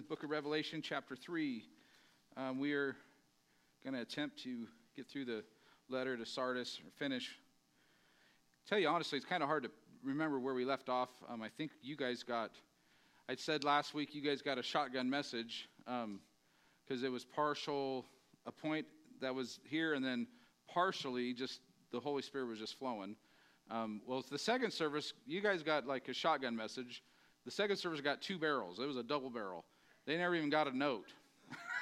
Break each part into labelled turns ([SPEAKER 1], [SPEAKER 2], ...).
[SPEAKER 1] the book of Revelation, chapter 3. Um, we are going to attempt to get through the letter to Sardis or finish. Tell you honestly, it's kind of hard to remember where we left off. Um, I think you guys got, I said last week, you guys got a shotgun message because um, it was partial, a point that was here, and then partially just the Holy Spirit was just flowing. Um, well, it's the second service, you guys got like a shotgun message. The second service got two barrels. It was a double barrel. They never even got a note.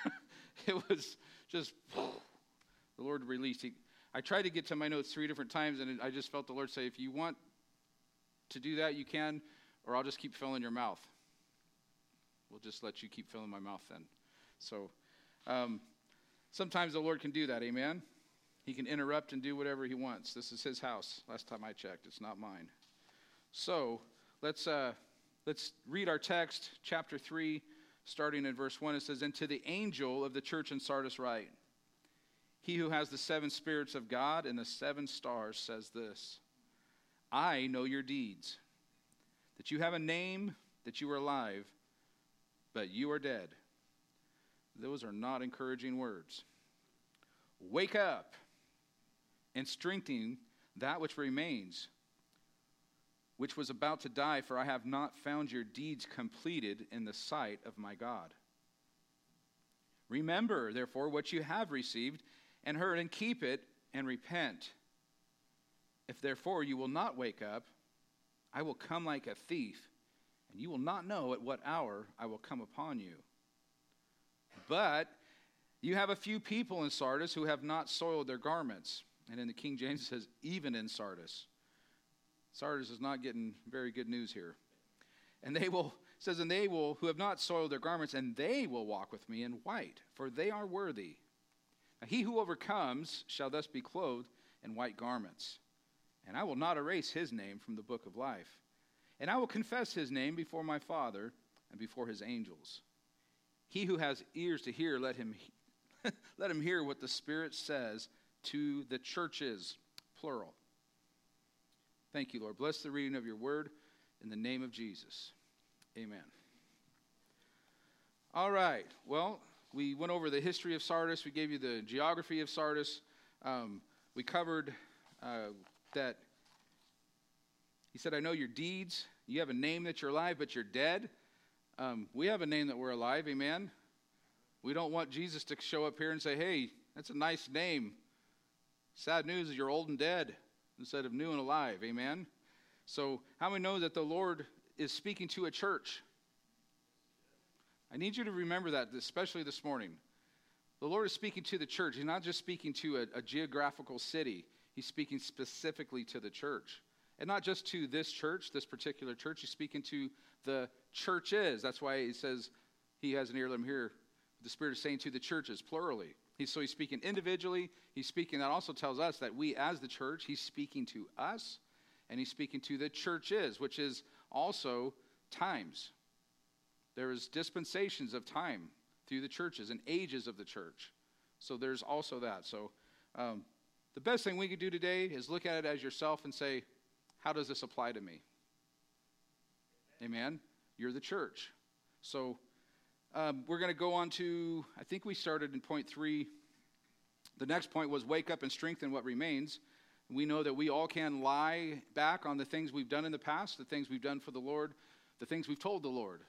[SPEAKER 1] it was just the Lord released. He, I tried to get to my notes three different times, and I just felt the Lord say, if you want to do that, you can, or I'll just keep filling your mouth. We'll just let you keep filling my mouth then. So um, sometimes the Lord can do that, amen? He can interrupt and do whatever he wants. This is his house. Last time I checked, it's not mine. So let's, uh, let's read our text, chapter 3, starting in verse 1. It says, And to the angel of the church in Sardis write, He who has the seven spirits of God and the seven stars says this I know your deeds, that you have a name, that you are alive, but you are dead. Those are not encouraging words. Wake up and strengthen that which remains, which was about to die, for I have not found your deeds completed in the sight of my God. Remember, therefore, what you have received and heard, and keep it and repent. If therefore you will not wake up, I will come like a thief, and you will not know at what hour I will come upon you. But you have a few people in Sardis who have not soiled their garments. And in the King James it says, even in Sardis. Sardis is not getting very good news here. And they will, says, and they will, who have not soiled their garments, and they will walk with me in white, for they are worthy. Now, he who overcomes shall thus be clothed in white garments. And I will not erase his name from the book of life. And I will confess his name before my Father and before his angels. He who has ears to hear, let him, let him hear what the Spirit says to the churches, plural. Thank you, Lord. Bless the reading of your word in the name of Jesus. Amen. All right. Well, we went over the history of Sardis. We gave you the geography of Sardis. Um, we covered uh, that he said, I know your deeds. You have a name that you're alive, but you're dead. Um, we have a name that we're alive. Amen. We don't want Jesus to show up here and say, hey, that's a nice name. Sad news is you're old and dead instead of new and alive. Amen? So, how many know that the Lord is speaking to a church? I need you to remember that, especially this morning. The Lord is speaking to the church. He's not just speaking to a, a geographical city, He's speaking specifically to the church. And not just to this church, this particular church, He's speaking to the churches. That's why He says He has an ear, let hear. The Spirit is saying to the churches, plurally. He's, so he's speaking individually. He's speaking, that also tells us that we as the church, he's speaking to us and he's speaking to the churches, which is also times. There is dispensations of time through the churches and ages of the church. So there's also that. So um, the best thing we could do today is look at it as yourself and say, how does this apply to me? Amen. You're the church. So um, we're going to go on to, I think we started in point three. The next point was wake up and strengthen what remains. We know that we all can lie back on the things we've done in the past, the things we've done for the Lord, the things we've told the Lord,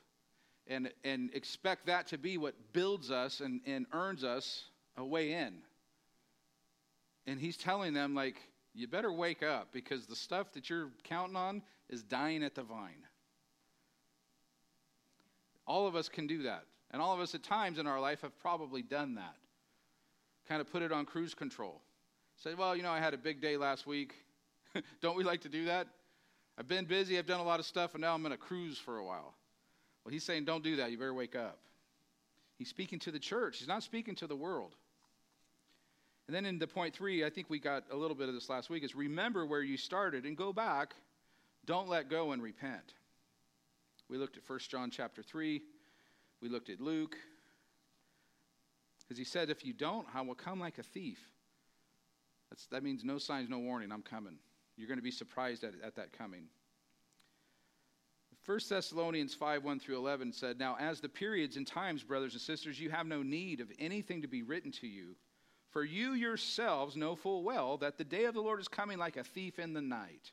[SPEAKER 1] and, and expect that to be what builds us and, and earns us a way in. And he's telling them, like, you better wake up because the stuff that you're counting on is dying at the vine. All of us can do that. And all of us at times in our life have probably done that. Kind of put it on cruise control. Say, well, you know, I had a big day last week. Don't we like to do that? I've been busy, I've done a lot of stuff, and now I'm going to cruise for a while. Well, he's saying, don't do that. You better wake up. He's speaking to the church, he's not speaking to the world. And then in the point three, I think we got a little bit of this last week, is remember where you started and go back. Don't let go and repent. We looked at 1 John chapter 3. We looked at Luke. Because he said, If you don't, I will come like a thief. That's, that means no signs, no warning. I'm coming. You're going to be surprised at, at that coming. 1 Thessalonians 5 1 through 11 said, Now, as the periods and times, brothers and sisters, you have no need of anything to be written to you, for you yourselves know full well that the day of the Lord is coming like a thief in the night.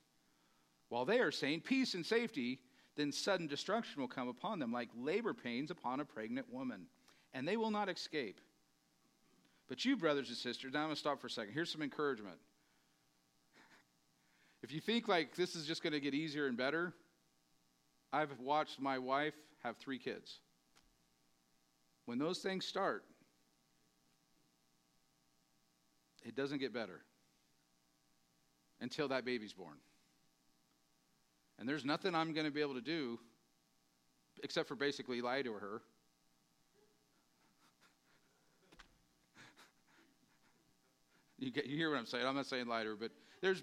[SPEAKER 1] While they are saying peace and safety, then sudden destruction will come upon them like labor pains upon a pregnant woman, and they will not escape. But you, brothers and sisters, now I'm going to stop for a second. Here's some encouragement. If you think like this is just going to get easier and better, I've watched my wife have three kids. When those things start, it doesn't get better until that baby's born. And there's nothing I'm going to be able to do except for basically lie to her. you, get, you hear what I'm saying? I'm not saying lie to her, but there's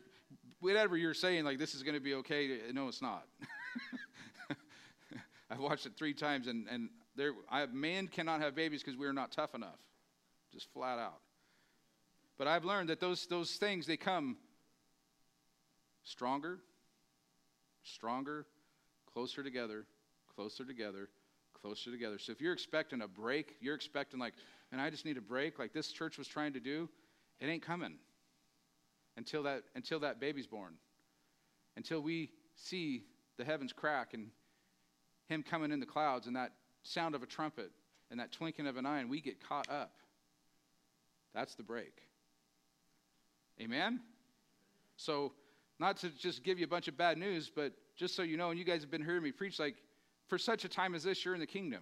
[SPEAKER 1] whatever you're saying, like this is going to be okay. No, it's not. I've watched it three times, and, and there, I, man cannot have babies because we are not tough enough, just flat out. But I've learned that those, those things, they come stronger, stronger, closer together, closer together, closer together. So if you're expecting a break, you're expecting like, and I just need a break, like this church was trying to do, it ain't coming until that until that baby's born. Until we see the heavens crack and him coming in the clouds and that sound of a trumpet and that twinkling of an eye and we get caught up. That's the break. Amen? So, not to just give you a bunch of bad news, but just so you know, and you guys have been hearing me preach, like, for such a time as this, you're in the kingdom.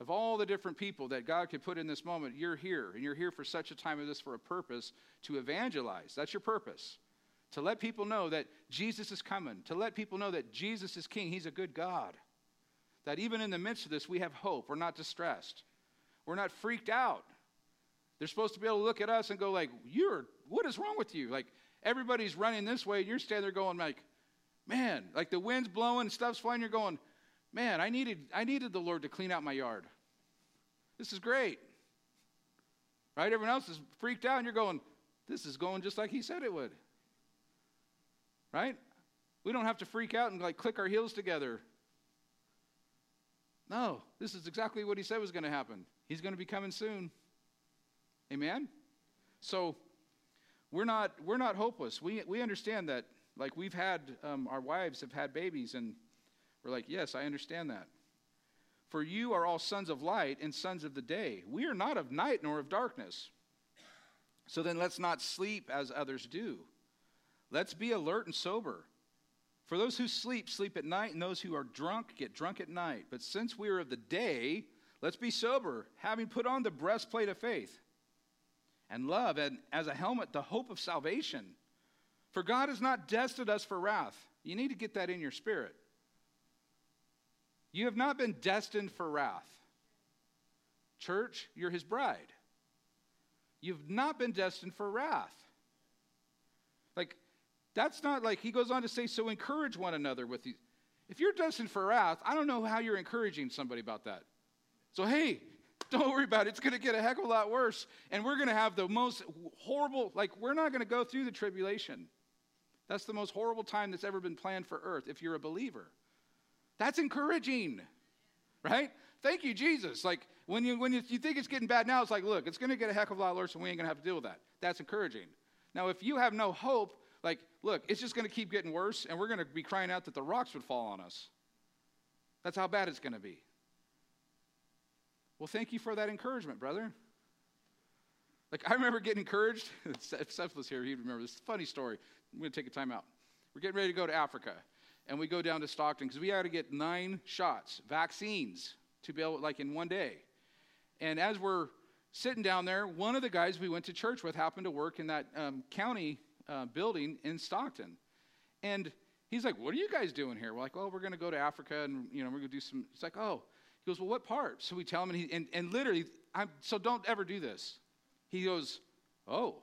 [SPEAKER 1] Of all the different people that God could put in this moment, you're here, and you're here for such a time as this for a purpose to evangelize. That's your purpose. To let people know that Jesus is coming, to let people know that Jesus is king. He's a good God. That even in the midst of this, we have hope. We're not distressed. We're not freaked out. They're supposed to be able to look at us and go, like, you're, what is wrong with you? Like, everybody's running this way, and you're standing there going, like, man, like the wind's blowing, stuff's flying, you're going, man, I needed, I needed the Lord to clean out my yard. This is great. Right? Everyone else is freaked out, and you're going, this is going just like he said it would. Right? We don't have to freak out and like click our heels together. No, this is exactly what he said was going to happen. He's going to be coming soon. Amen? So we're not, we're not hopeless. We, we understand that, like, we've had, um, our wives have had babies, and we're like, yes, I understand that. For you are all sons of light and sons of the day. We are not of night nor of darkness. So then let's not sleep as others do. Let's be alert and sober. For those who sleep, sleep at night, and those who are drunk, get drunk at night. But since we are of the day, let's be sober, having put on the breastplate of faith, and love, and as a helmet, the hope of salvation. For God has not destined us for wrath. You need to get that in your spirit. You have not been destined for wrath. Church, you're his bride. You've not been destined for wrath. Like, that's not like, he goes on to say, so encourage one another with you. If you're destined for wrath, I don't know how you're encouraging somebody about that. So, hey, don't worry about it. It's going to get a heck of a lot worse. And we're going to have the most horrible, like, we're not going to go through the tribulation. That's the most horrible time that's ever been planned for earth if you're a believer. That's encouraging, right? Thank you, Jesus. Like, when you, when you, you think it's getting bad now, it's like, look, it's going to get a heck of a lot worse and we ain't going to have to deal with that. That's encouraging. Now, if you have no hope, like, look, it's just going to keep getting worse and we're going to be crying out that the rocks would fall on us. That's how bad it's going to be. Well, thank you for that encouragement, brother. Like, I remember getting encouraged. if Seth was here, he'd remember this funny story. I'm going to take a time out. We're getting ready to go to Africa, and we go down to Stockton because we had to get nine shots, vaccines, to be able, like, in one day. And as we're sitting down there, one of the guys we went to church with happened to work in that um, county uh, building in Stockton. And he's like, What are you guys doing here? We're like, Well, we're going to go to Africa and, you know, we're going to do some. It's like, Oh, he goes, Well, what part? So we tell him, and, he, and, and literally, I'm, so don't ever do this. He goes, Oh,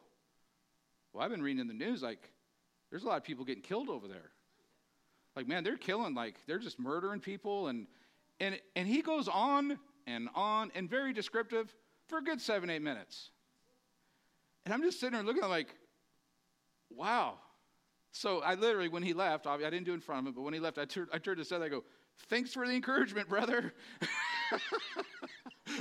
[SPEAKER 1] well, I've been reading in the news, like, there's a lot of people getting killed over there. Like, man, they're killing, like, they're just murdering people. And, and, and he goes on and on and very descriptive for a good seven, eight minutes. And I'm just sitting there looking, like, wow, So I literally, when he left, I didn't do it in front of him, but when he left, I, turned, I turned to Seth, I go, thanks for the encouragement, brother.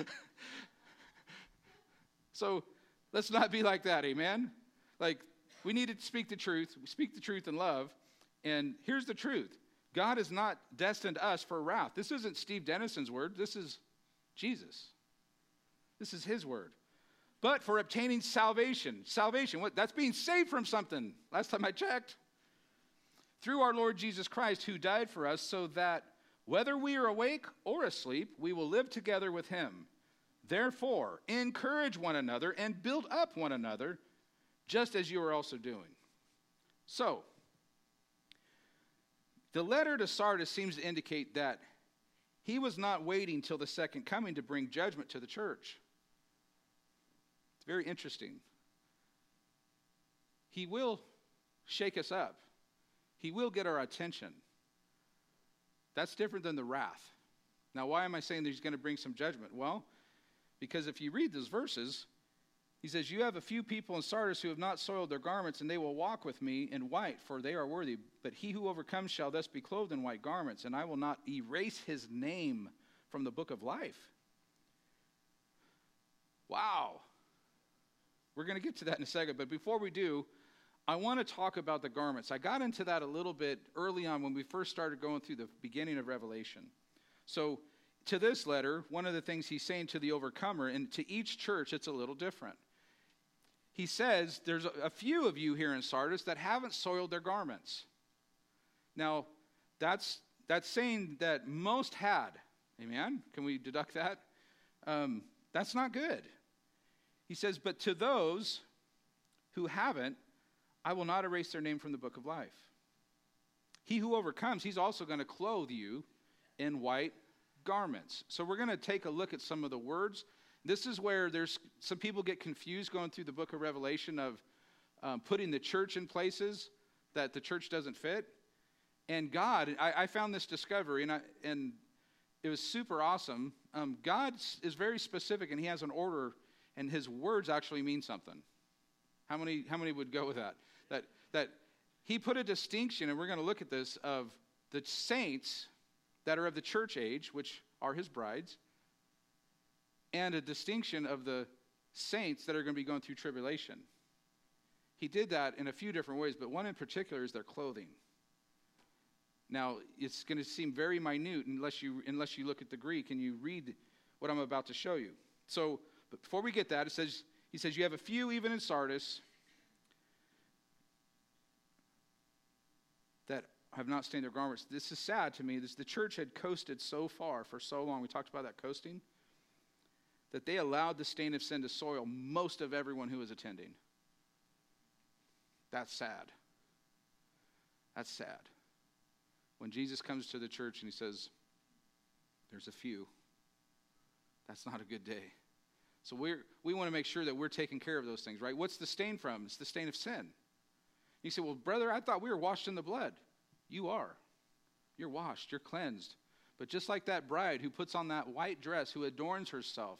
[SPEAKER 1] so let's not be like that, amen? Like, we need to speak the truth. We speak the truth in love. And here's the truth God has not destined us for wrath. This isn't Steve Dennison's word, this is Jesus. This is his word. But for obtaining salvation, salvation, what, that's being saved from something. Last time I checked. Through our Lord Jesus Christ, who died for us, so that whether we are awake or asleep, we will live together with him. Therefore, encourage one another and build up one another, just as you are also doing. So, the letter to Sardis seems to indicate that he was not waiting till the second coming to bring judgment to the church. It's very interesting. He will shake us up, He will get our attention. That's different than the wrath. Now, why am I saying that He's going to bring some judgment? Well, because if you read those verses, he says, You have a few people in Sardis who have not soiled their garments, and they will walk with me in white, for they are worthy. But he who overcomes shall thus be clothed in white garments, and I will not erase his name from the book of life. Wow. We're going to get to that in a second, but before we do, I want to talk about the garments. I got into that a little bit early on when we first started going through the beginning of Revelation. So, to this letter, one of the things he's saying to the overcomer, and to each church, it's a little different he says there's a few of you here in Sardis that haven't soiled their garments. Now, that's, that's saying that most had. Amen? Can we deduct that? Um, that's not good. He says, But to those who haven't, I will not erase their name from the book of life. He who overcomes, he's also going to clothe you in white garments. So we're going to take a look at some of the words this is where there's some people get confused going through the book of Revelation of um, putting the church in places that the church doesn't fit. And God, I, I found this discovery, and, I, and it was super awesome. Um, God is very specific, and He has an order, and His words actually mean something. How many, how many would go with that? That, that He put a distinction, and we're going to look at this, of the saints that are of the church age, which are His brides, and a distinction of the saints that are going to be going through tribulation. He did that in a few different ways, but one in particular is their clothing. Now, it's going to seem very minute unless you, unless you look at the Greek and you read what I'm about to show you. So, before we get that, it says, he says, You have a few even in Sardis that have not stained their garments. This is sad to me. This, the church had coasted so far for so long. We talked about that coasting that they allowed the stain of sin to soil most of everyone who was attending. That's sad. That's sad. When Jesus comes to the church and he says, There's a few, that's not a good day. So we we want to make sure that we're taking care of those things, right? What's the stain from? It's the stain of sin. You say, Well, brother, I thought we were washed in the blood. You are. You're washed, you're cleansed. But just like that bride who puts on that white dress, who adorns herself,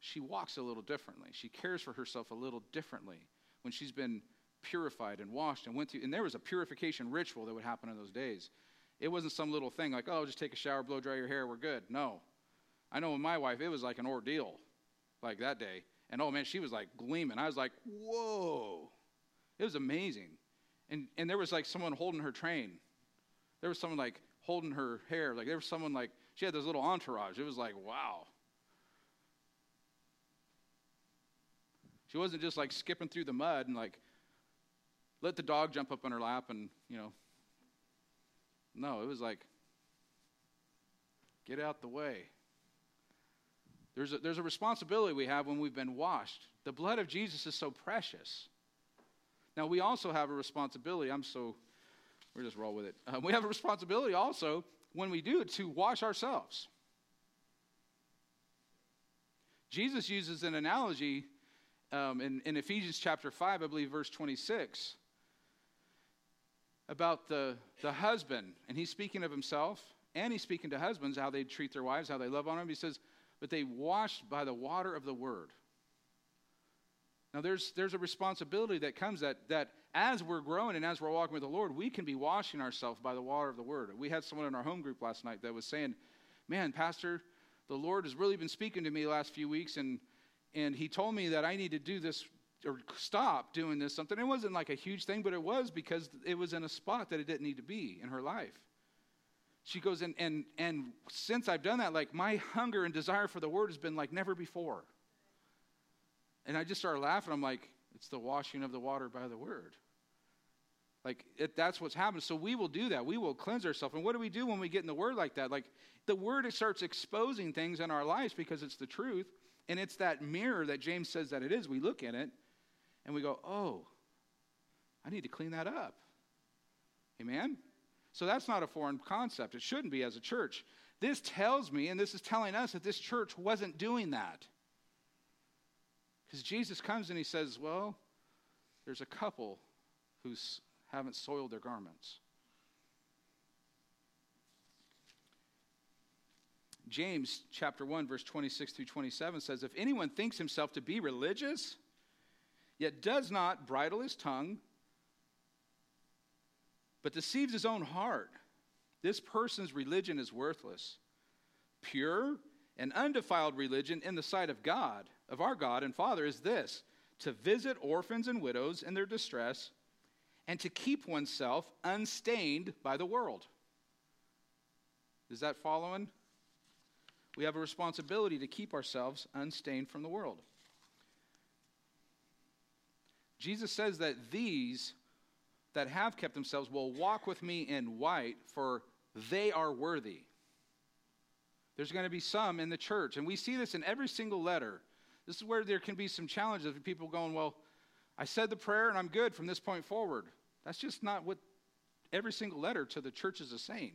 [SPEAKER 1] she walks a little differently. She cares for herself a little differently when she's been purified and washed and went through. And there was a purification ritual that would happen in those days. It wasn't some little thing like, oh, just take a shower, blow dry your hair, we're good. No. I know with my wife, it was like an ordeal, like that day. And oh man, she was like gleaming. I was like, whoa. It was amazing. And, and there was like someone holding her train. There was someone like holding her hair. Like there was someone like, she had this little entourage. It was like, wow. She wasn't just like skipping through the mud and like let the dog jump up on her lap and, you know. No, it was like, get out the way. There's a, there's a responsibility we have when we've been washed. The blood of Jesus is so precious. Now, we also have a responsibility. I'm so, we're just roll with it. Um, we have a responsibility also when we do it to wash ourselves. Jesus uses an analogy um, in, in Ephesians chapter 5, I believe, verse 26, about the, the husband. And he's speaking of himself and he's speaking to husbands, how they treat their wives, how they love on them. He says, but they washed by the water of the word. Now, there's, there's a responsibility that comes that, that as we're growing and as we're walking with the Lord, we can be washing ourselves by the water of the Word. We had someone in our home group last night that was saying, Man, Pastor, the Lord has really been speaking to me last few weeks, and, and He told me that I need to do this or stop doing this something. It wasn't like a huge thing, but it was because it was in a spot that it didn't need to be in her life. She goes, and, and, and since I've done that, like my hunger and desire for the word has been like never before. And I just started laughing. I'm like, it's the washing of the water by the word. Like it, that's what's happened. So we will do that. We will cleanse ourselves. And what do we do when we get in the word like that? Like the word starts exposing things in our lives because it's the truth. And it's that mirror that James says that it is. We look in it and we go, oh, I need to clean that up. Amen? So that's not a foreign concept. It shouldn't be as a church. This tells me, and this is telling us, that this church wasn't doing that. Because Jesus comes and he says, Well, there's a couple who haven't soiled their garments. James chapter 1 verse 26 through 27 says if anyone thinks himself to be religious yet does not bridle his tongue but deceives his own heart. This person's religion is worthless. Pure and undefiled religion in the sight of God, of our God and Father, is this to visit orphans and widows in their distress and to keep oneself unstained by the world. Is that following? We have a responsibility to keep ourselves unstained from the world. Jesus says that these that have kept themselves will walk with me in white, for they are worthy. There's going to be some in the church, and we see this in every single letter. This is where there can be some challenges of people going, Well, I said the prayer and I'm good from this point forward. That's just not what every single letter to the churches is saying.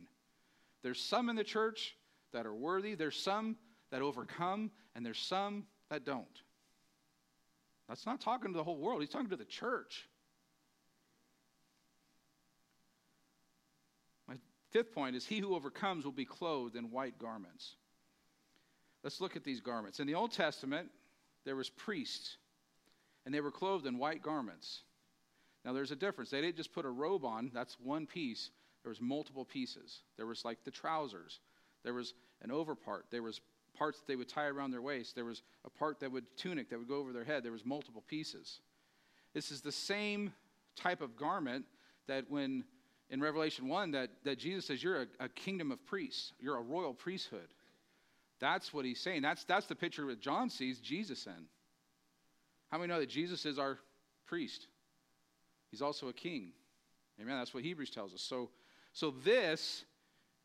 [SPEAKER 1] There's some in the church that are worthy, there's some that overcome, and there's some that don't. That's not talking to the whole world, he's talking to the church. My Fifth point is he who overcomes will be clothed in white garments. Let's look at these garments. In the Old Testament, there was priests, and they were clothed in white garments. Now there's a difference. They didn't just put a robe on, that's one piece. There was multiple pieces. There was like the trousers. There was an overpart. There was parts that they would tie around their waist. There was a part that would tunic that would go over their head. There was multiple pieces. This is the same type of garment that when in Revelation 1 that, that Jesus says, You're a, a, kingdom of priests, you're a royal priesthood. That's what he's saying. That's, that's the picture that John sees Jesus in. How many know that Jesus is our priest? He's also a king. Amen. That's what Hebrews tells us. So, so this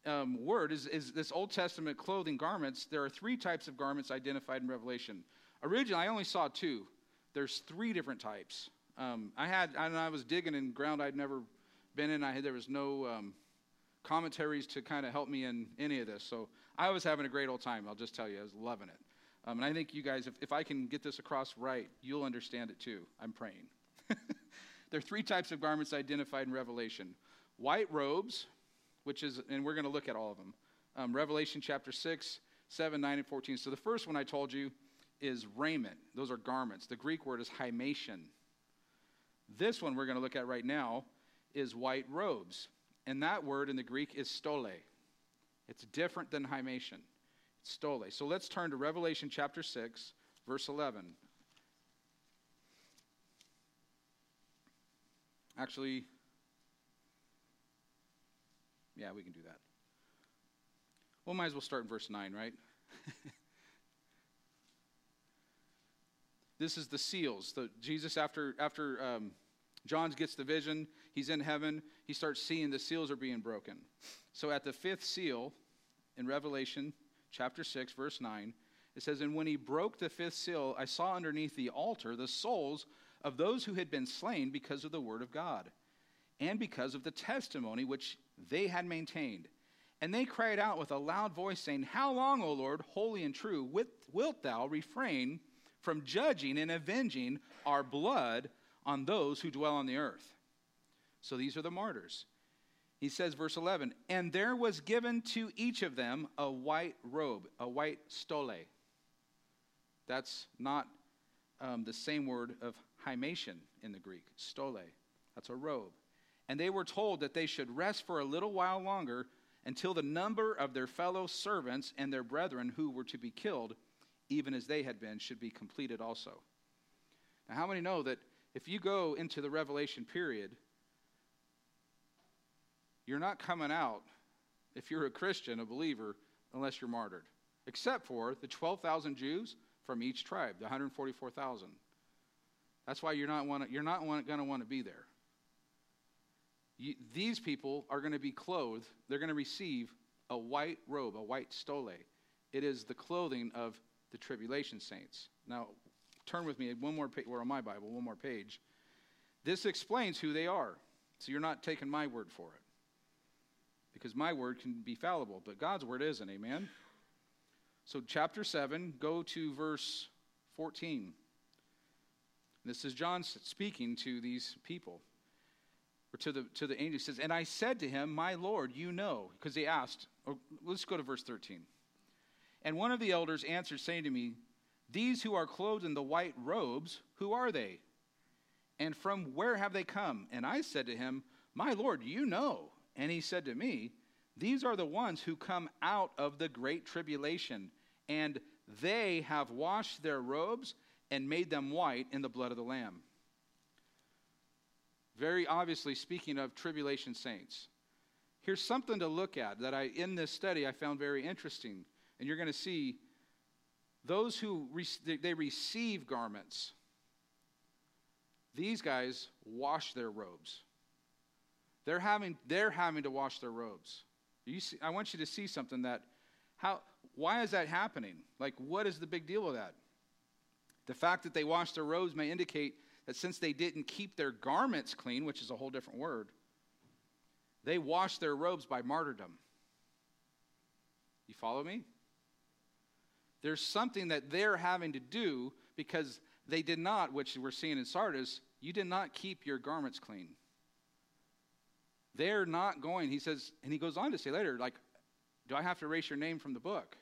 [SPEAKER 1] um, word is, is this Old Testament clothing garments. There are three types of garments identified in Revelation. Originally, I only saw two. There's three different types. Um, I had, I, I was digging in ground I'd never been in. I had, there was no um, commentaries to kind of help me in any of this. So I was having a great old time. I'll just tell you, I was loving it. Um, and I think you guys, if, if I can get this across right, you'll understand it too. I'm praying. there are three types of garments identified in Revelation white robes, which is, and we're going to look at all of them. Um, Revelation chapter 6, 7, 9, and 14. So the first one I told you is raiment. Those are garments. The Greek word is himation. This one we're going to look at right now is white robes. And that word in the Greek is stole. It's different than himation. It's stole. So let's turn to Revelation chapter 6, verse 11. Actually, yeah, we can do that. Well, might as well start in verse 9, right? this is the seals. The, Jesus, after, after um, John gets the vision. He's in heaven. He starts seeing the seals are being broken. So at the fifth seal in Revelation chapter 6, verse 9, it says, And when he broke the fifth seal, I saw underneath the altar the souls of those who had been slain because of the word of God and because of the testimony which they had maintained. And they cried out with a loud voice, saying, How long, O Lord, holy and true, wilt thou refrain from judging and avenging our blood on those who dwell on the earth. So these are the martyrs. He says, verse 11, and there was given to each of them a white robe, a white stole. That's not um, the same word of himation in the Greek, stole. That's a robe. And they were told that they should rest for a little while longer until the number of their fellow servants and their brethren who were to be killed, even as they had been, should be completed also. Now, how many know that if you go into the Revelation period, you're not coming out, if you're a Christian, a believer, unless you're martyred, except for the 12,000 Jews from each tribe, the 144,000. That's why you're not, wanna, you're not going to want to be there. You, these people are going to be clothed, they're going to receive a white robe, a white stole. It is the clothing of the tribulation saints. Now, turn with me one more page, we're on my Bible, one more page. This explains who they are. So you're not taking my word for it. Because my word can be fallible, but God's word isn't, amen? So, chapter 7, go to verse 14. This is John speaking to these people or to the, to the angel, he says, And I said to him, My Lord, you know, because he asked, or let's go to verse 13. And one of the elders answered, saying to me, These who are clothed in the white robes, who are they? And from where have they come? And I said to him, My Lord, you know. And he said to me, These are the ones who come out of the great tribulation, and they have washed their robes and made them white in the blood of the Lamb very obviously speaking of tribulation saints. Here's something to look at that I, in this study, I found very interesting. And you're going to see those who re- they receive garments. These guys wash their robes. They're having, they're having to wash their robes. You see, I want you to see something that, how, why is that happening? Like, what is the big deal with that? The fact that they wash their robes may indicate that since they didn't keep their garments clean, which is a whole different word, they washed their robes by martyrdom. You follow me? There's something that they're having to do because they did not, which we're seeing in Sardis, you did not keep your garments clean. They're not going, he says, and he goes on to say later, like, do I have to erase your name from the book?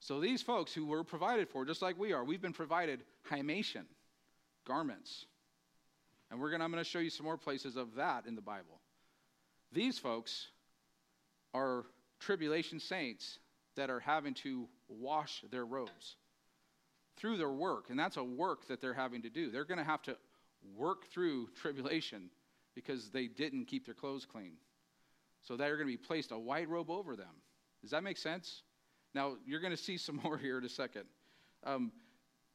[SPEAKER 1] So these folks who were provided for, just like we are, we've been provided himation, garments. And we're gonna, I'm going to show you some more places of that in the Bible. These folks are tribulation saints that are having to wash their robes through their work. And that's a work that they're having to do. They're going to have to work through tribulation because they didn't keep their clothes clean. So they're going to be placed a white robe over them. Does that make sense? Now, you're going to see some more here in a second. Um,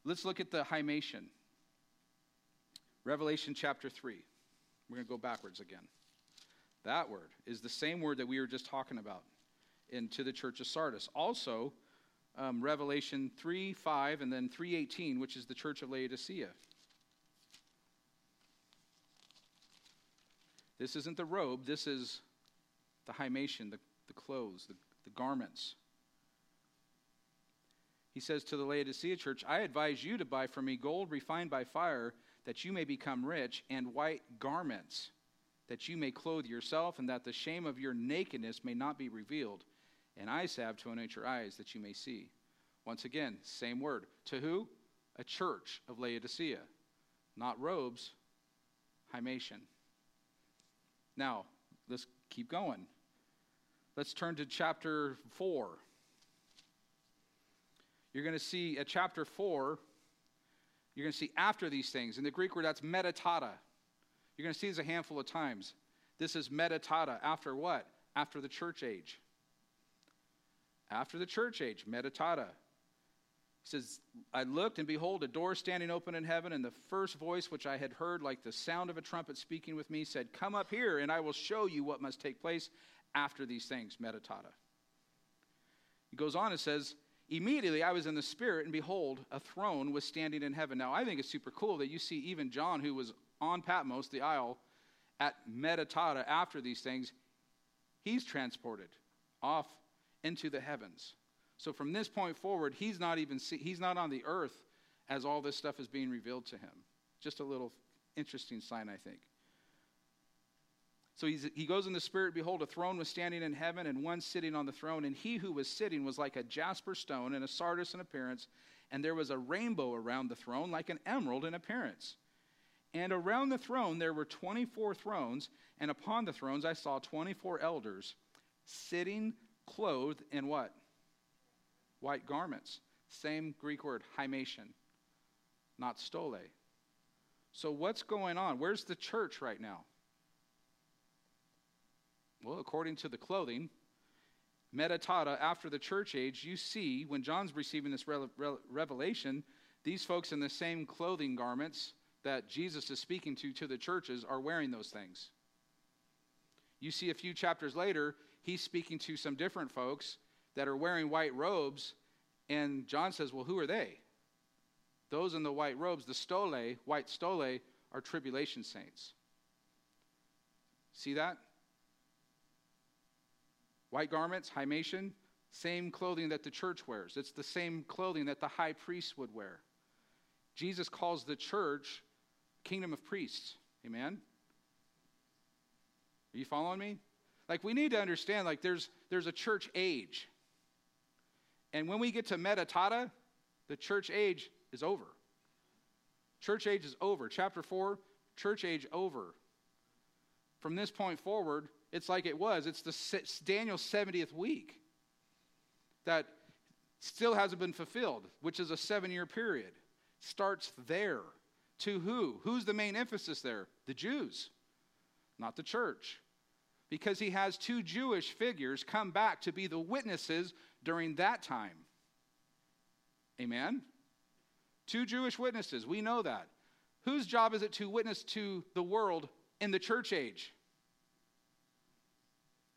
[SPEAKER 1] let's look at the himation. Revelation chapter 3. We're going to go backwards again. That word is the same word that we were just talking about into the church of Sardis. Also, um, Revelation 3 5 and then 318, which is the church of Laodicea. This isn't the robe, this is the himation, the, the clothes, the, the garments. He says to the Laodicea church, I advise you to buy from me gold refined by fire, that you may become rich, and white garments, that you may clothe yourself, and that the shame of your nakedness may not be revealed, and eye salve to anoint your eyes, that you may see. Once again, same word. To who? A church of Laodicea. Not robes, himation. Now, let's keep going. Let's turn to chapter 4 you're going to see at chapter 4, you're going to see after these things. In the Greek word, that's metatata. You're going to see this a handful of times. This is metatata. After what? After the church age. After the church age, metatata. He says, I looked, and behold, a door standing open in heaven, and the first voice which I had heard, like the sound of a trumpet speaking with me, said, Come up here, and I will show you what must take place after these things, metatata. He goes on and says, Immediately I was in the Spirit, and behold, a throne was standing in heaven. Now, I think it's super cool that you see even John, who was on Patmos, the isle, at Metatata after these things, he's transported off into the heavens. So from this point forward, he's not even see, he's not on the earth as all this stuff is being revealed to him. Just a little interesting sign, I think. So he goes in the spirit, behold, a throne was standing in heaven, and one sitting on the throne. And he who was sitting was like a jasper stone and a sardius in appearance, and there was a rainbow around the throne, like an emerald in appearance. And around the throne there were 24 thrones, and upon the thrones I saw 24 elders sitting clothed in what? White garments. Same Greek word, himation, not stole. So what's going on? Where's the church right now? Well, according to the clothing, metatata, after the church age, you see when John's receiving this re- re- revelation, these folks in the same clothing garments that Jesus is speaking to to the churches are wearing those things. You see a few chapters later, he's speaking to some different folks that are wearing white robes, and John says, Well, who are they? Those in the white robes, the stole, white stole, are tribulation saints. See that? White garments, himation, same clothing that the church wears. It's the same clothing that the high priest would wear. Jesus calls the church kingdom of priests. Amen? Are you following me? Like we need to understand like there's there's a church age. And when we get to metatata, the church age is over. Church age is over. Chapter 4, church age over. From this point forward, it's like it was. It's the Daniel's 70th week that still hasn't been fulfilled, which is a seven year period. Starts there. To who? Who's the main emphasis there? The Jews, not the church. Because he has two Jewish figures come back to be the witnesses during that time. Amen? Two Jewish witnesses. We know that. Whose job is it to witness to the world in the church age?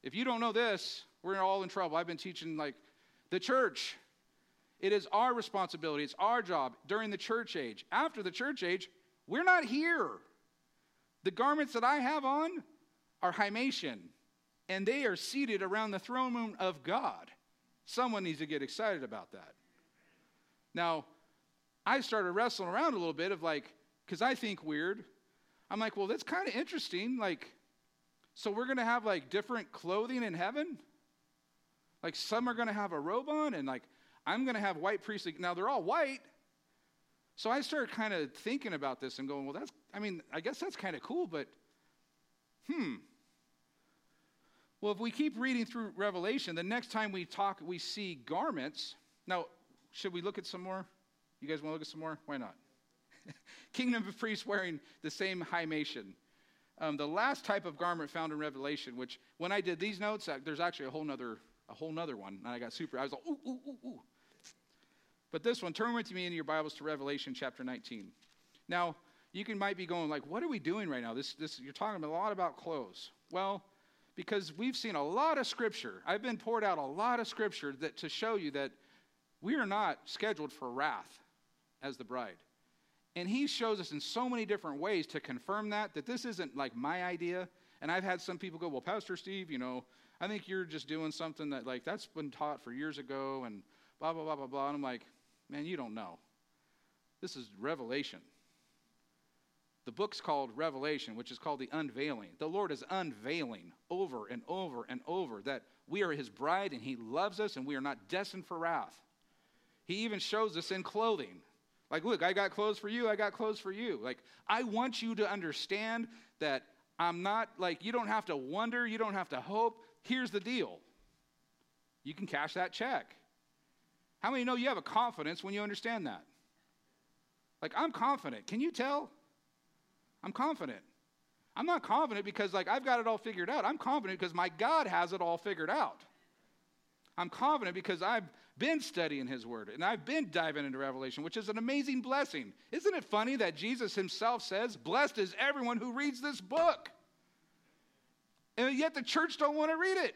[SPEAKER 1] If you don't know this, we're all in trouble. I've been teaching like the church. It is our responsibility, it's our job during the church age. After the church age, we're not here. The garments that I have on are himation, and they are seated around the throne room of God. Someone needs to get excited about that. Now, I started wrestling around a little bit of like, because I think weird. I'm like, well, that's kind of interesting. Like, so we're going to have like different clothing in heaven? Like some are going to have a robe on and like I'm going to have white priestly. Now they're all white. So I started kind of thinking about this and going, well, that's, I mean, I guess that's kind of cool, but hmm. Well, if we keep reading through Revelation, the next time we talk, we see garments. Now, should we look at some more? You guys want to look at some more? Why not? Kingdom of priests wearing the same himation. Um, the last type of garment found in Revelation, which when I did these notes, there's actually a whole nother, a whole nother one. And I got super, I was like, ooh, ooh, ooh, ooh. But this one, turn with me in your Bibles to Revelation chapter 19. Now, you can might be going like, what are we doing right now? This, this, you're talking a lot about clothes. Well, because we've seen a lot of scripture. I've been poured out a lot of scripture that, to show you that we are not scheduled for wrath as the bride. And he shows us in so many different ways to confirm that, that this isn't like my idea. And I've had some people go, well, Pastor Steve, you know, I think you're just doing something that, like, that's been taught for years ago and blah, blah, blah, blah, blah. And I'm like, man, you don't know. This is Revelation. The book's called Revelation, which is called the unveiling. The Lord is unveiling over and over and over that we are his bride and he loves us and we are not destined for wrath. He even shows us in clothing. Like, look, I got clothes for you, I got clothes for you. Like, I want you to understand that I'm not, like, you don't have to wonder, you don't have to hope. Here's the deal you can cash that check. How many know you have a confidence when you understand that? Like, I'm confident. Can you tell? I'm confident. I'm not confident because, like, I've got it all figured out. I'm confident because my God has it all figured out. I'm confident because I've been studying his word and I've been diving into Revelation, which is an amazing blessing. Isn't it funny that Jesus himself says, Blessed is everyone who reads this book? And yet the church don't want to read it.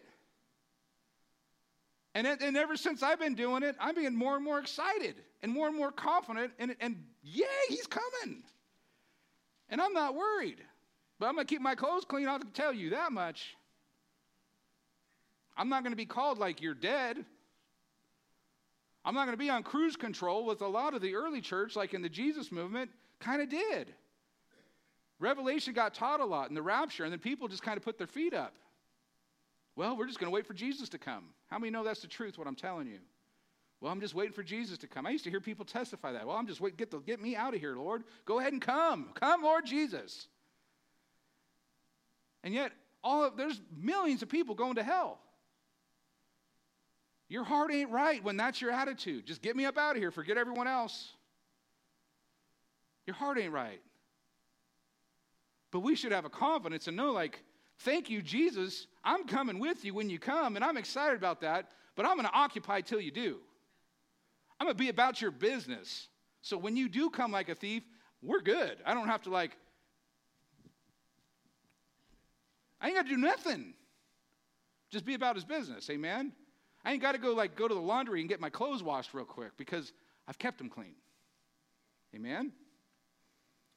[SPEAKER 1] And, it, and ever since I've been doing it, I'm being more and more excited and more and more confident. And, and yay, he's coming. And I'm not worried. But I'm going to keep my clothes clean. I'll tell you that much. I'm not going to be called like you're dead. I'm not going to be on cruise control with a lot of the early church, like in the Jesus movement, kind of did. Revelation got taught a lot in the rapture, and then people just kind of put their feet up. Well, we're just going to wait for Jesus to come. How many know that's the truth, what I'm telling you? Well, I'm just waiting for Jesus to come. I used to hear people testify that. Well, I'm just waiting, get, the, get me out of here, Lord. Go ahead and come. Come, Lord Jesus. And yet, all of, there's millions of people going to hell. Your heart ain't right when that's your attitude. Just get me up out of here. Forget everyone else. Your heart ain't right. But we should have a confidence and know, like, thank you, Jesus. I'm coming with you when you come, and I'm excited about that, but I'm going to occupy till you do. I'm going to be about your business. So when you do come like a thief, we're good. I don't have to, like, I ain't got to do nothing. Just be about his business. Amen. I ain't got to go like go to the laundry and get my clothes washed real quick because I've kept them clean. Amen.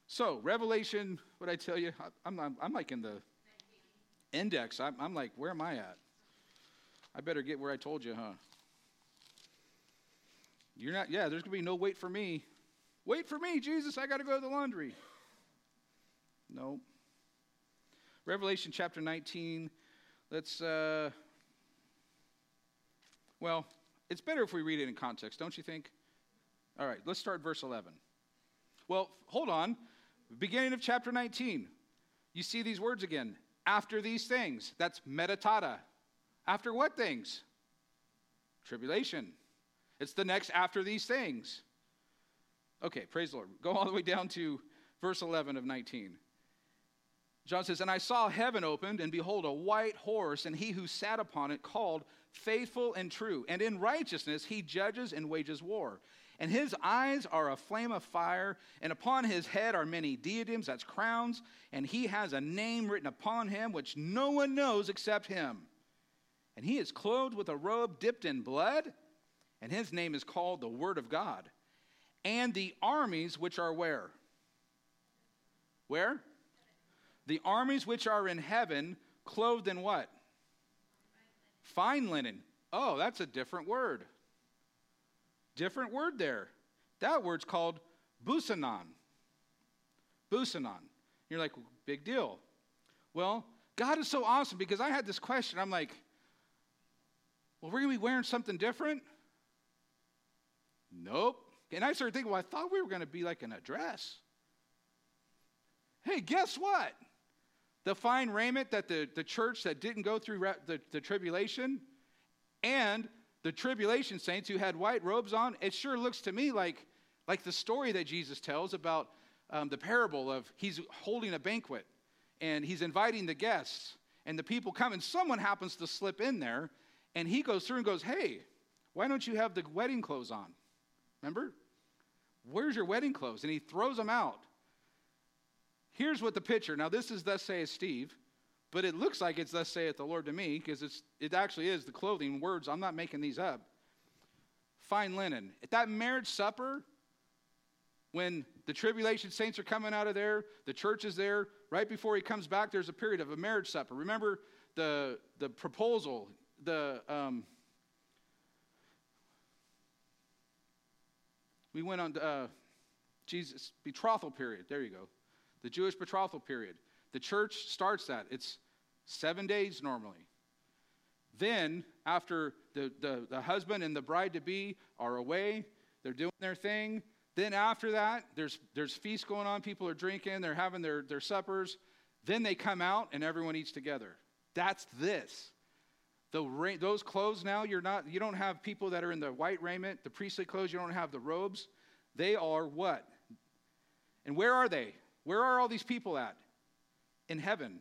[SPEAKER 1] So Revelation, what I tell you, I, am I'm, I'm like in the index. I'm, I'm like, where am I at? I better get where I told you, huh? You're not. Yeah, there's gonna be no wait for me. Wait for me, Jesus. I got to go to the laundry. No. Revelation chapter 19. Let's. Uh, well, it's better if we read it in context, don't you think? All right, let's start verse 11. Well, hold on. Beginning of chapter 19, you see these words again. After these things, that's meta tauta. After what things? Tribulation. It's the next after these things. Okay, praise the Lord. Go all the way down to verse 11 of 19. John says, And I saw heaven opened, and behold, a white horse, and he who sat upon it called faithful and true. And in righteousness he judges and wages war. And his eyes are a flame of fire, and upon his head are many diadems, that's crowns, and he has a name written upon him which no one knows except him. And he is clothed with a robe dipped in blood, and his name is called the Word of God. And the armies which are where? Where? The armies which are in heaven, clothed in what? Fine linen. Oh, that's a different word. Different word there. That word's called busanon. Busanon. You're like, big deal. Well, God is so awesome because I had this question. I'm like, well, we're going to be wearing something different? Nope. And I started thinking, well, I thought we were going to be like an address. Hey, guess what? the fine raiment that the, the church that didn't go through the, the tribulation and the tribulation saints who had white robes on, it sure looks to me like, like the story that Jesus tells about um, the parable of he's holding a banquet and he's inviting the guests and the people come and someone happens to slip in there and he goes through and goes, Hey, why don't you have the wedding clothes on? Remember? Where's your wedding clothes? And he throws them out. Here's what the picture. Now, this is thus saith Steve, but it looks like it's thus saith the Lord to me because it's it actually is the clothing words. I'm not making these up. Fine linen. At that marriage supper, when the tribulation saints are coming out of there, the church is there. Right before he comes back, there's a period of a marriage supper. Remember the the proposal, the um, we went on uh, Jesus betrothal period. There you go the Jewish betrothal period. The church starts that. It's seven days normally. Then, after the, the, the husband and the bride to be are away, they're doing their thing. Then, after that, there's, there's feasts going on. People are drinking, they're having their, their suppers. Then they come out and everyone eats together. That's this. The, those clothes now, you're not, you don't have people that are in the white raiment, the priestly clothes, you don't have the robes. They are what? And where are they? Where are all these people at? In heaven.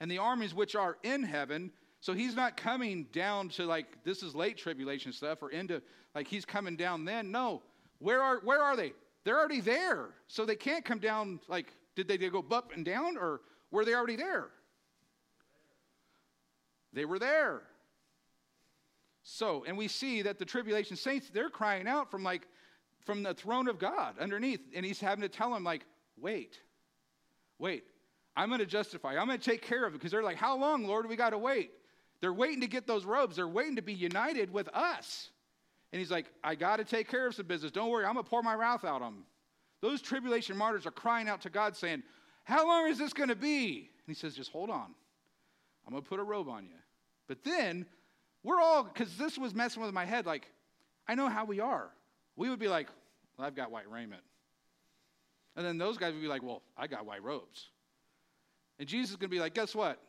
[SPEAKER 1] And the armies which are in heaven. So he's not coming down to like this is late tribulation stuff or into like he's coming down then. No. Where are where are they? They're already there. So they can't come down like did they, they go up and down or were they already there? They were there. So, and we see that the tribulation saints, they're crying out from like from the throne of God underneath. And he's having to tell them, like, wait, wait. I'm going to justify. I'm going to take care of it because they're like, how long, Lord, we got to wait? They're waiting to get those robes. They're waiting to be united with us. And he's like, I got to take care of some business. Don't worry, I'm going to pour my wrath out on them. Those tribulation martyrs are crying out to God, saying, How long is this going to be? And he says, Just hold on. I'm going to put a robe on you. But then, we're all, because this was messing with my head, like, I know how we are. We would be like, well, I've got white raiment. And then those guys would be like, well, I got white robes. And Jesus is going to be like, guess what?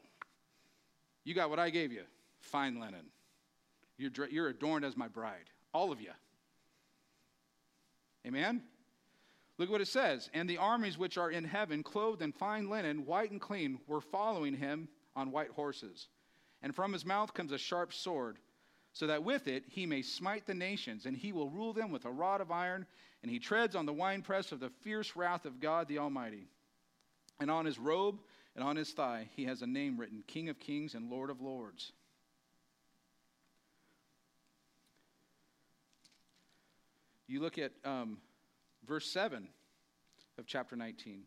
[SPEAKER 1] You got what I gave you fine linen. You're, you're adorned as my bride. All of you. Amen? Look what it says. And the armies which are in heaven, clothed in fine linen, white and clean, were following him on white horses. And from his mouth comes a sharp sword, so that with it he may smite the nations, and he will rule them with a rod of iron, and he treads on the winepress of the fierce wrath of God the Almighty. And on his robe and on his thigh he has a name written King of Kings and Lord of Lords. You look at um, verse 7 of chapter 19.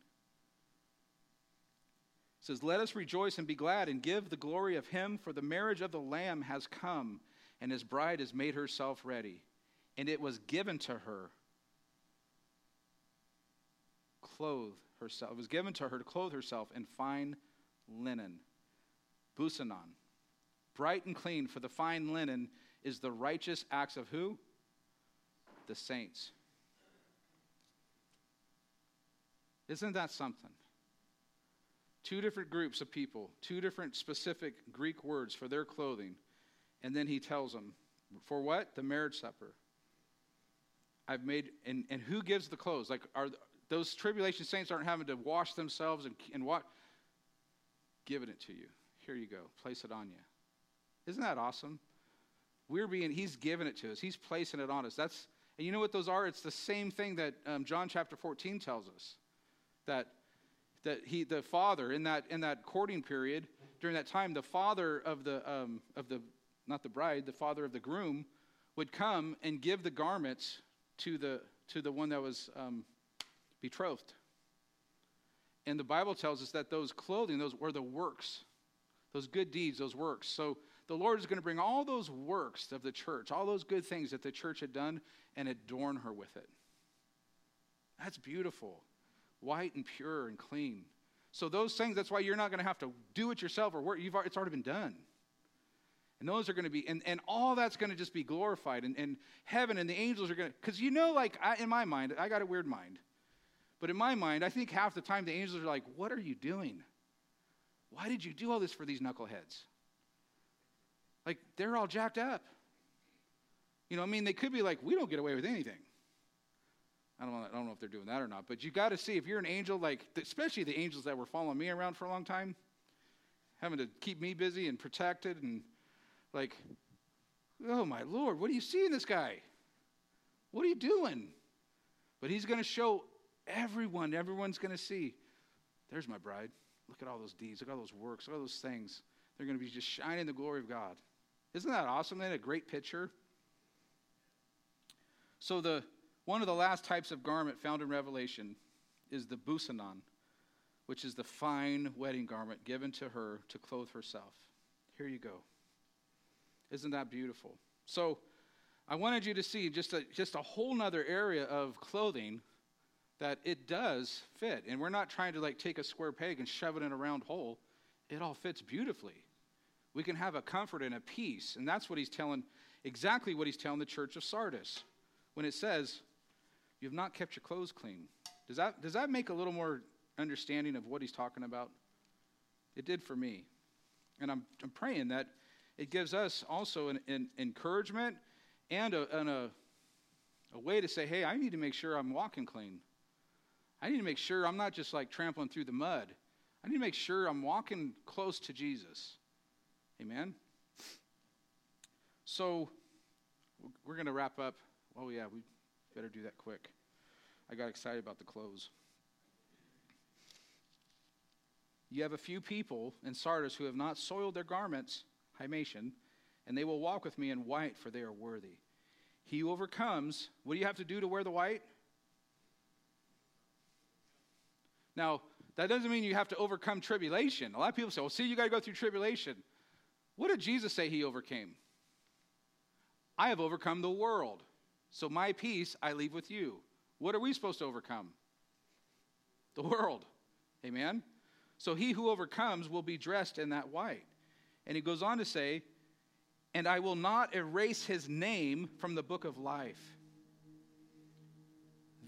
[SPEAKER 1] Says, Let us rejoice and be glad and give the glory of him, for the marriage of the Lamb has come, and his bride has made herself ready. And it was given to her, clothe herself. It was given to her to clothe herself in fine linen, busanon, bright and clean, for the fine linen is the righteous acts of who? The saints. Isn't that something? Two different groups of people, two different specific Greek words for their clothing. And then he tells them, for what? The marriage supper. I've made, and, and who gives the clothes? Like, are those tribulation saints aren't having to wash themselves and, and what? Giving it to you. Here you go. Place it on you. Isn't that awesome? We're being, he's giving it to us. He's placing it on us. That's, and you know what those are? It's the same thing that um, John chapter 14 tells us that that he the father in that in that courting period during that time the father of the um, of the not the bride the father of the groom would come and give the garments to the to the one that was um, betrothed. And the bible tells us that those clothing those were the works those good deeds those works. So the lord is going to bring all those works of the church all those good things that the church had done and adorn her with it. That's beautiful white and pure and clean. So those things, that's why you're not going to have to do it yourself or work. You've, it's already been done. And those are going to be, and, and all that's going to just be glorified. And, and heaven and the angels are going to, because you know, like I, in my mind, I got a weird mind. But in my mind, I think half the time the angels are like, what are you doing? Why did you do all this for these knuckleheads? Like, they're all jacked up. You know, I mean, they could be like, we don't get away with anything. I don't, know, I don't know if they're doing that or not, but you got to see if you're an angel, like especially the angels that were following me around for a long time, having to keep me busy and protected, and like, oh my lord, what do you see in this guy? What are you doing? But he's going to show everyone. Everyone's going to see. There's my bride. Look at all those deeds. Look at all those works. Look at all those things. They're going to be just shining the glory of God. Isn't that awesome? Isn't that a great picture? So the one of the last types of garment found in Revelation is the busanon, which is the fine wedding garment given to her to clothe herself. Here you go. Isn't that beautiful? So, I wanted you to see just a, just a whole nother area of clothing that it does fit. And we're not trying to like take a square peg and shove it in a round hole. It all fits beautifully. We can have a comfort and a peace. And that's what he's telling, exactly what he's telling the church of Sardis when it says, you have not kept your clothes clean. Does that, does that make a little more understanding of what he's talking about? It did for me. And I'm, I'm praying that it gives us also an, an encouragement and, a, and a, a way to say, hey, I need to make sure I'm walking clean. I need to make sure I'm not just like trampling through the mud. I need to make sure I'm walking close to Jesus. Amen? So we're going to wrap up. Oh, yeah, we Better do that quick. I got excited about the clothes. You have a few people in Sardis who have not soiled their garments, himation, and they will walk with me in white, for they are worthy. He who overcomes, what do you have to do to wear the white? Now, that doesn't mean you have to overcome tribulation. A lot of people say, well, see, you got to go through tribulation. What did Jesus say he overcame? I have overcome the world. So my peace I leave with you. What are we supposed to overcome? The world. Amen? So he who overcomes will be dressed in that white. And he goes on to say, and I will not erase his name from the book of life.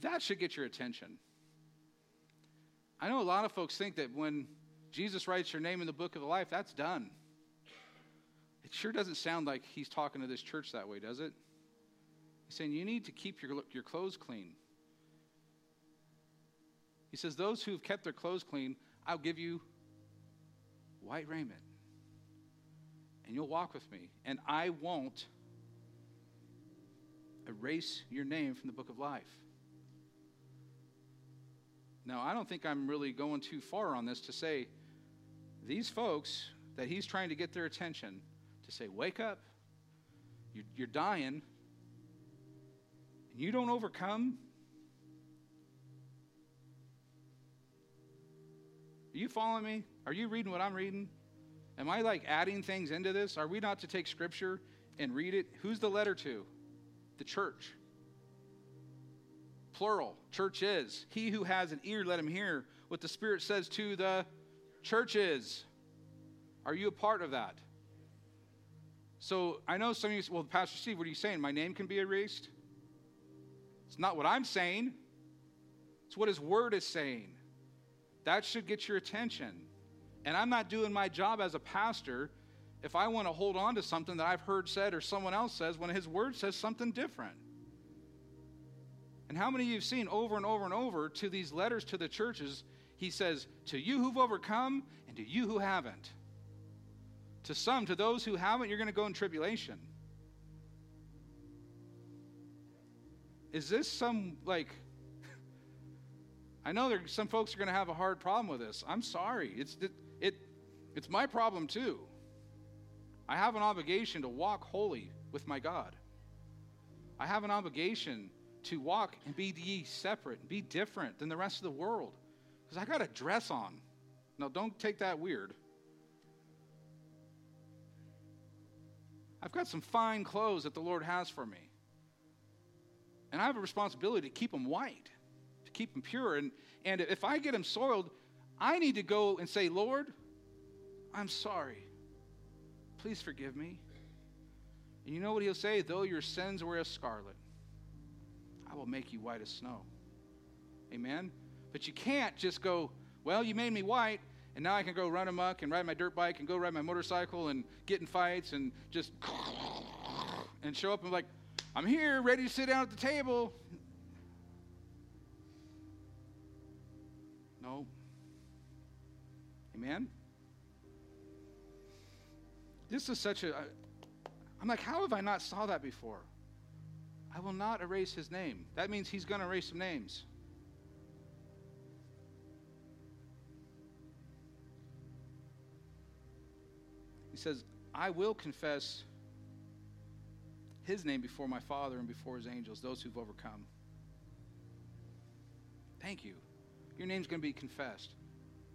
[SPEAKER 1] That should get your attention. I know a lot of folks think that when Jesus writes your name in the book of life, that's done. It sure doesn't sound like he's talking to this church that way, does it? He's saying you need to keep your, your clothes clean. He says, Those who have kept their clothes clean, I'll give you white raiment. And you'll walk with me. And I won't erase your name from the book of life. Now, I don't think I'm really going too far on this to say these folks that he's trying to get their attention to say, Wake up, you're, dying, you don't overcome. Are you following me? Are you reading what I'm reading? Am I like adding things into this? Are we not to take scripture and read it? Who's the letter to? The church. Plural. Church is. He who has an ear, let him hear what the Spirit says to the churches. Are you a part of that? So I know some of you say, well, Pastor Steve, what are you saying? My name can be erased? It's not what I'm saying, it's what his word is saying. That should get your attention. And I'm not doing my job as a pastor if I want to hold on to something that I've heard said or someone else says when his word says something different. And how many of you have seen over and over and over to these letters to the churches, he says, To you who've overcome and to you who haven't. To some, to those who haven't, you're going to go in tribulation. Is this some, like, I know there, some folks are going to have a hard problem with this. I'm sorry. It's, it, it, it's my problem too. I have an obligation to walk holy with my God. I have an obligation to walk and be ye separate, and be different than the rest of the world. Because I got a dress on. Now, don't take that weird. I've got some fine clothes that the Lord has for me. And I have a responsibility to keep them white, to keep them pure. And, and if I get them soiled, I need to go and say, Lord, I'm sorry. Please forgive me. And you know what he'll say? Though your sins were as scarlet, I will make you white as snow. Amen? But you can't just go, well, you made me white, and now I can go run amok and ride my dirt bike and go ride my motorcycle and get in fights and just and show up and be like, I'm here, ready to sit down at the table. No. Amen? This is such a. I'm like, how have I not saw that before? I will not erase his name. That means he's going to erase some names. He says, I will confess his name before my Father and before his angels, those who've overcome. Thank you. Your name's going to be confessed.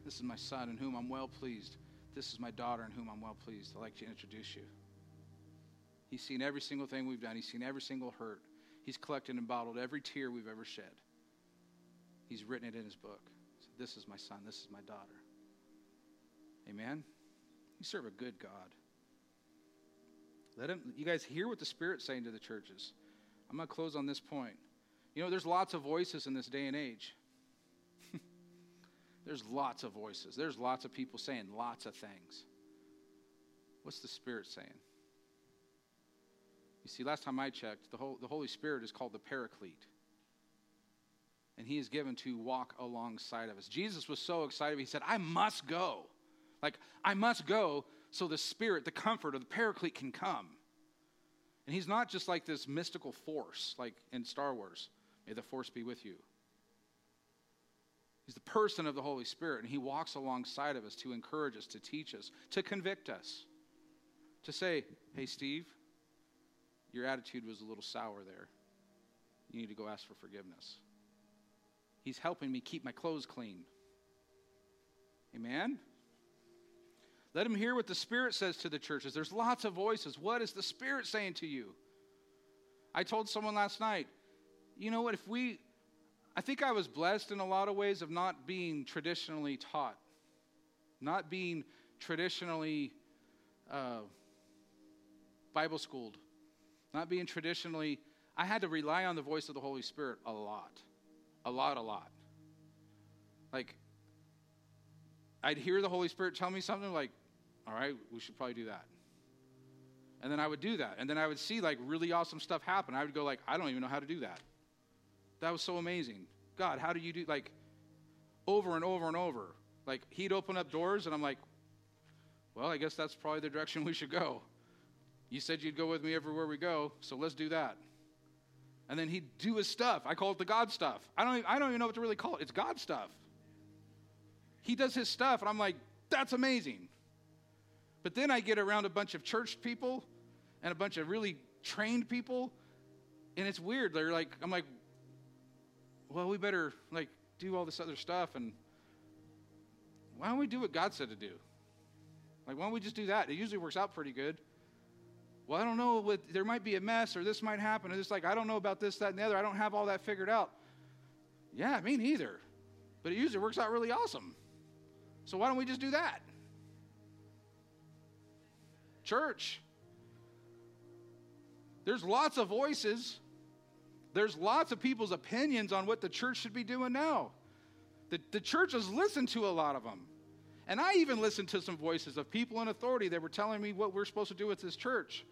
[SPEAKER 1] This is my son in whom I'm well pleased. This is my daughter in whom I'm well pleased. I'd like to introduce you. He's seen every single thing we've done, He's seen every single hurt. He's collected and bottled every tear we've ever shed. He's written it in His book. So this is my son, this is my daughter. Amen? You serve a good God. Let him, you guys hear what the Spirit's saying to the churches. I'm going to close on this point. You know, there's lots of voices in this day and age. there's lots of voices. There's lots of people saying lots of things. What's the Spirit saying? You see, last time I checked, the, whole, the Holy Spirit is called the Paraclete. And he is given to walk alongside of us. Jesus was so excited, he said, I must go. Like, I must go so the Spirit, the Comfort, Comforter, the Paraclete can come. And he's not just like this mystical force, like in Star Wars. May the force be with you. He's the person of the Holy Spirit, and he walks alongside of us to encourage us, to teach us, to convict us, to say, hey, Steve, your attitude was a little sour there. You need to go ask for forgiveness. He's helping me keep my clothes clean. Amen? Let him hear what the Spirit says to the churches. There's lots of voices. What is the Spirit saying to you? I told someone last night, you know what, if we, I think I was blessed in a lot of ways of not being traditionally taught, not being traditionally uh, Bible schooled, not being traditionally. I had to rely on the voice of the Holy Spirit a lot. A lot, a lot. Like, I'd hear the Holy Spirit tell me something like, all right, we should probably do that. And then I would do that. And then I would see like really awesome stuff happen. I would go like, I don't even know how to do that. That was so amazing. God, how do you do like over and over and over? Like he'd open up doors and I'm like, well, I guess that's probably the direction we should go. You said you'd go with me everywhere we go, so let's do that. And then he'd do his stuff. I call it the God stuff. I don't, even, I don't even know what to really call it. It's God stuff. He does his stuff, and I'm like, that's amazing. But then I get around a bunch of church people and a bunch of really trained people, and it's weird. They're like, I'm like, well, we better like do all this other stuff, and why don't we do what God said to do? Like, why don't we just do that? It usually works out pretty good. Well, I don't know. What, there might be a mess, or this might happen. or It's like I don't know about this, that, and the other. I don't have all that figured out. Yeah, me neither. But it usually works out really awesome. So why don't we just do that? Church. There's lots of voices. There's lots of people's opinions on what the church should be doing now. The, the church has listened to a lot of them. And I even listened to some voices of people in authority that were telling me what we're supposed to do with this church.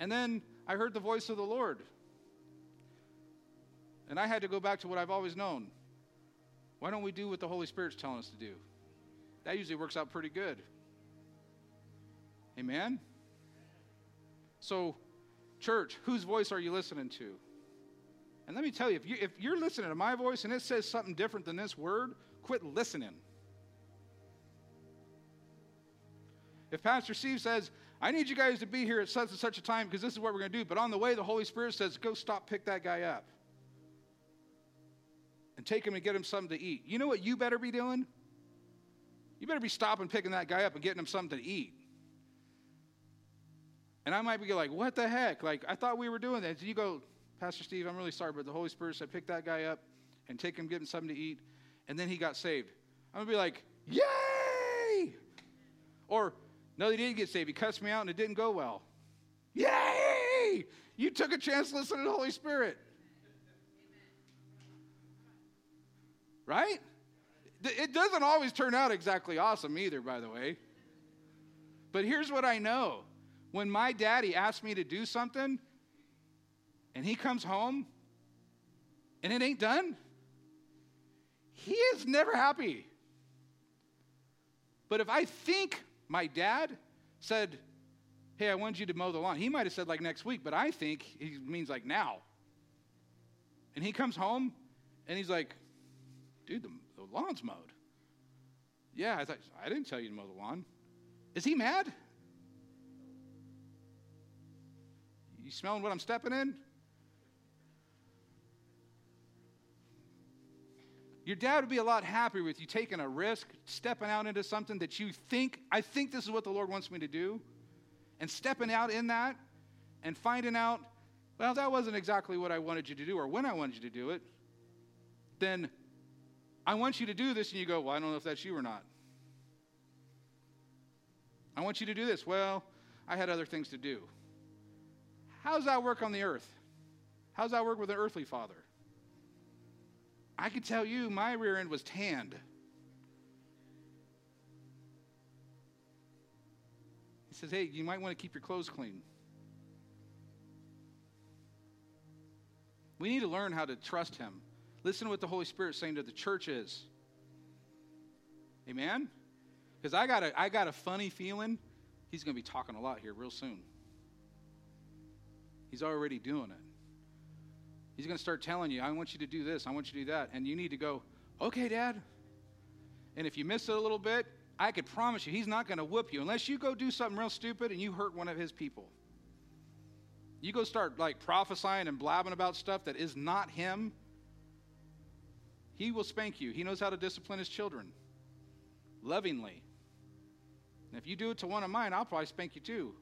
[SPEAKER 1] And then I heard the voice of the Lord. And I had to go back to what I've always known. Why don't we do what the Holy Spirit's telling us to do? That usually works out pretty good. Amen? So, church, whose voice are you listening to? And let me tell you if, you, if you're listening to my voice and it says something different than this word, quit listening. If Pastor Steve says, I need you guys to be here at such and such a time because this is what we're going to do, but on the way, the Holy Spirit says, go stop, pick that guy up, and take him and get him something to eat. You know what you better be doing? You better be stopping, picking that guy up, and getting him something to eat. And I might be like, what the heck? Like, I thought we were doing that. So you go, Pastor Steve, I'm really sorry, but the Holy Spirit said, pick that guy up and take him, give him something to eat. And then he got saved. I'm going to be like, yay! Or, no, he didn't get saved. He cussed me out and it didn't go well. Yay! You took a chance to listen to the Holy Spirit. Right? It doesn't always turn out exactly awesome either, by the way. But here's what I know when my daddy asks me to do something and he comes home and it ain't done, he is never happy. But if I think my dad said, Hey, I want you to mow the lawn, he might have said like next week, but I think he means like now. And he comes home and he's like, Dude, the, the lawn's mowed. Yeah, I thought, I didn't tell you to mow the lawn. Is he mad? You smelling what I'm stepping in? Your dad would be a lot happier with you taking a risk, stepping out into something that you think, I think this is what the Lord wants me to do, and stepping out in that and finding out, well, that wasn't exactly what I wanted you to do or when I wanted you to do it. Then I want you to do this, and you go, well, I don't know if that's you or not. I want you to do this. Well, I had other things to do. How does that work on the earth? How does that work with an earthly father? I can tell you my rear end was tanned. He says, hey, you might want to keep your clothes clean. We need to learn how to trust him. Listen to what the Holy Spirit's saying to the churches. Amen? Because I got a, I got a funny feeling he's going to be talking a lot here real soon. He's already doing it. He's going to start telling you, I want you to do this, I want you to do that. And you need to go, okay, Dad. And if you miss it a little bit, I could promise you, he's not going to whoop you unless you go do something real stupid and you hurt one of his people. You go start like prophesying and blabbing about stuff that is not him, he will spank you. He knows how to discipline his children lovingly. And if you do it to one of mine, I'll probably spank you too.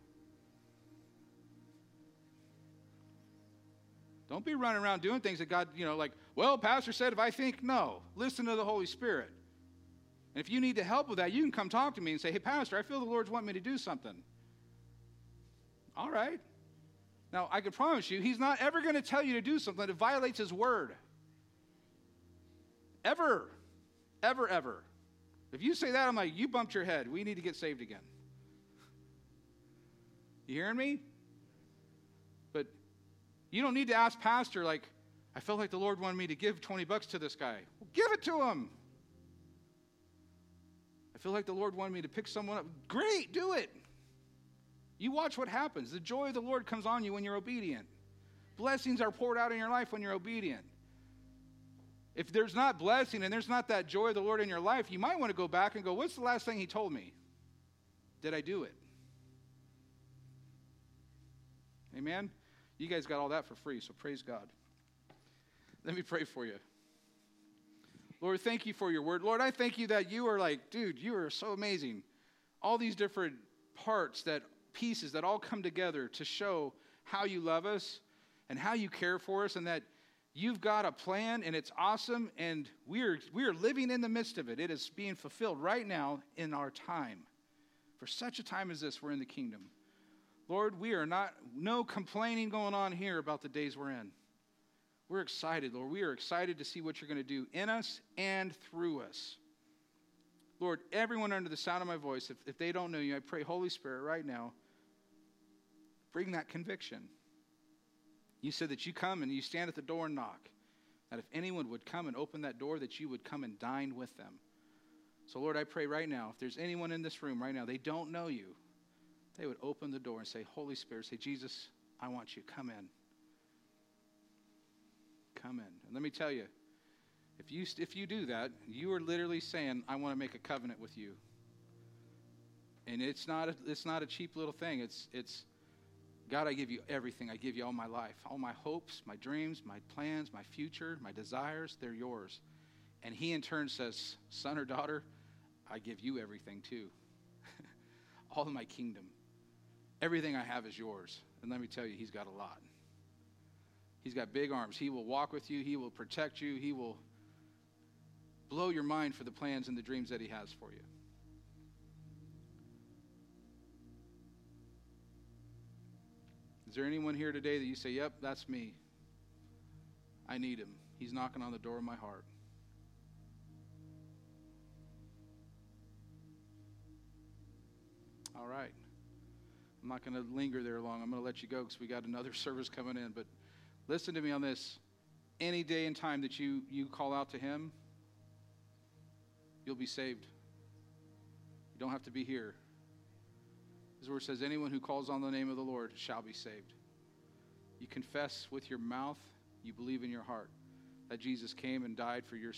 [SPEAKER 1] Don't be running around doing things that God, you know, like, well, Pastor said if I think, no. Listen to the Holy Spirit. And if you need the help with that, you can come talk to me and say, hey, Pastor, I feel the Lord's wanting me to do something. All right. Now, I can promise you, he's not ever going to tell you to do something that violates his word. Ever. Ever, ever. If you say that, I'm like, you bumped your head. We need to get saved again. You hearing me? You don't need to ask pastor like, I felt like the Lord wanted me to give 20 bucks to this guy. Well, give it to him. I feel like the Lord wanted me to pick someone up. Great, do it. You watch what happens. The joy of the Lord comes on you when you're obedient. Blessings are poured out in your life when you're obedient. If there's not blessing and there's not that joy of the Lord in your life, you might want to go back and go, What's the last thing He told me? Did I do it? Amen? You guys got all that for free, so praise God. Let me pray for you. Lord, thank you for your word. Lord, I thank you that you are like, dude, you are so amazing. All these different parts that pieces that all come together to show how you love us and how you care for us and that you've got a plan and it's awesome and we're we're living in the midst of it. It is being fulfilled right now in our time. For such a time as this, we're in the kingdom. Lord, we are not no complaining going on here about the days we're in. We're excited, Lord. We are excited to see what you're going to do in us and through us. Lord, everyone under the sound of my voice, if, if they don't know you, I pray, Holy Spirit, right now, bring that conviction. You said that you come and you stand at the door and knock. That if anyone would come and open that door, that you would come and dine with them. So, Lord, I pray right now, if there's anyone in this room right now, they don't know you, they would open the door and say, Holy Spirit, say, Jesus, I want you. Come in come in. And let me tell you, if you, if you do that, you are literally saying, I want to make a covenant with you. And it's not a, it's not a cheap little thing. It's, it's, God, I give you everything. I give you all my life. All my hopes, my dreams, my plans, my future, my desires, they're yours. And He in turn says, Son or daughter, I give you everything too. all of my kingdom. Everything I have is yours. And let me tell you, He's got a lot. He's got big arms. He will walk with you, He will protect you, He will blow your mind for the plans and the dreams that He has for you. Is there anyone here today that you say, Yep, that's me? I need Him. He's knocking on the door of my heart. All right. I'm not going to linger there long. I'm going to let you go because we got another service coming in. But Listen to me on this. Any day and time that you, you call out to Him, you'll be saved. You don't have to be here. His word says, Anyone who calls on the name of the Lord shall be saved. You confess with your mouth, you believe in your heart that Jesus came and died for your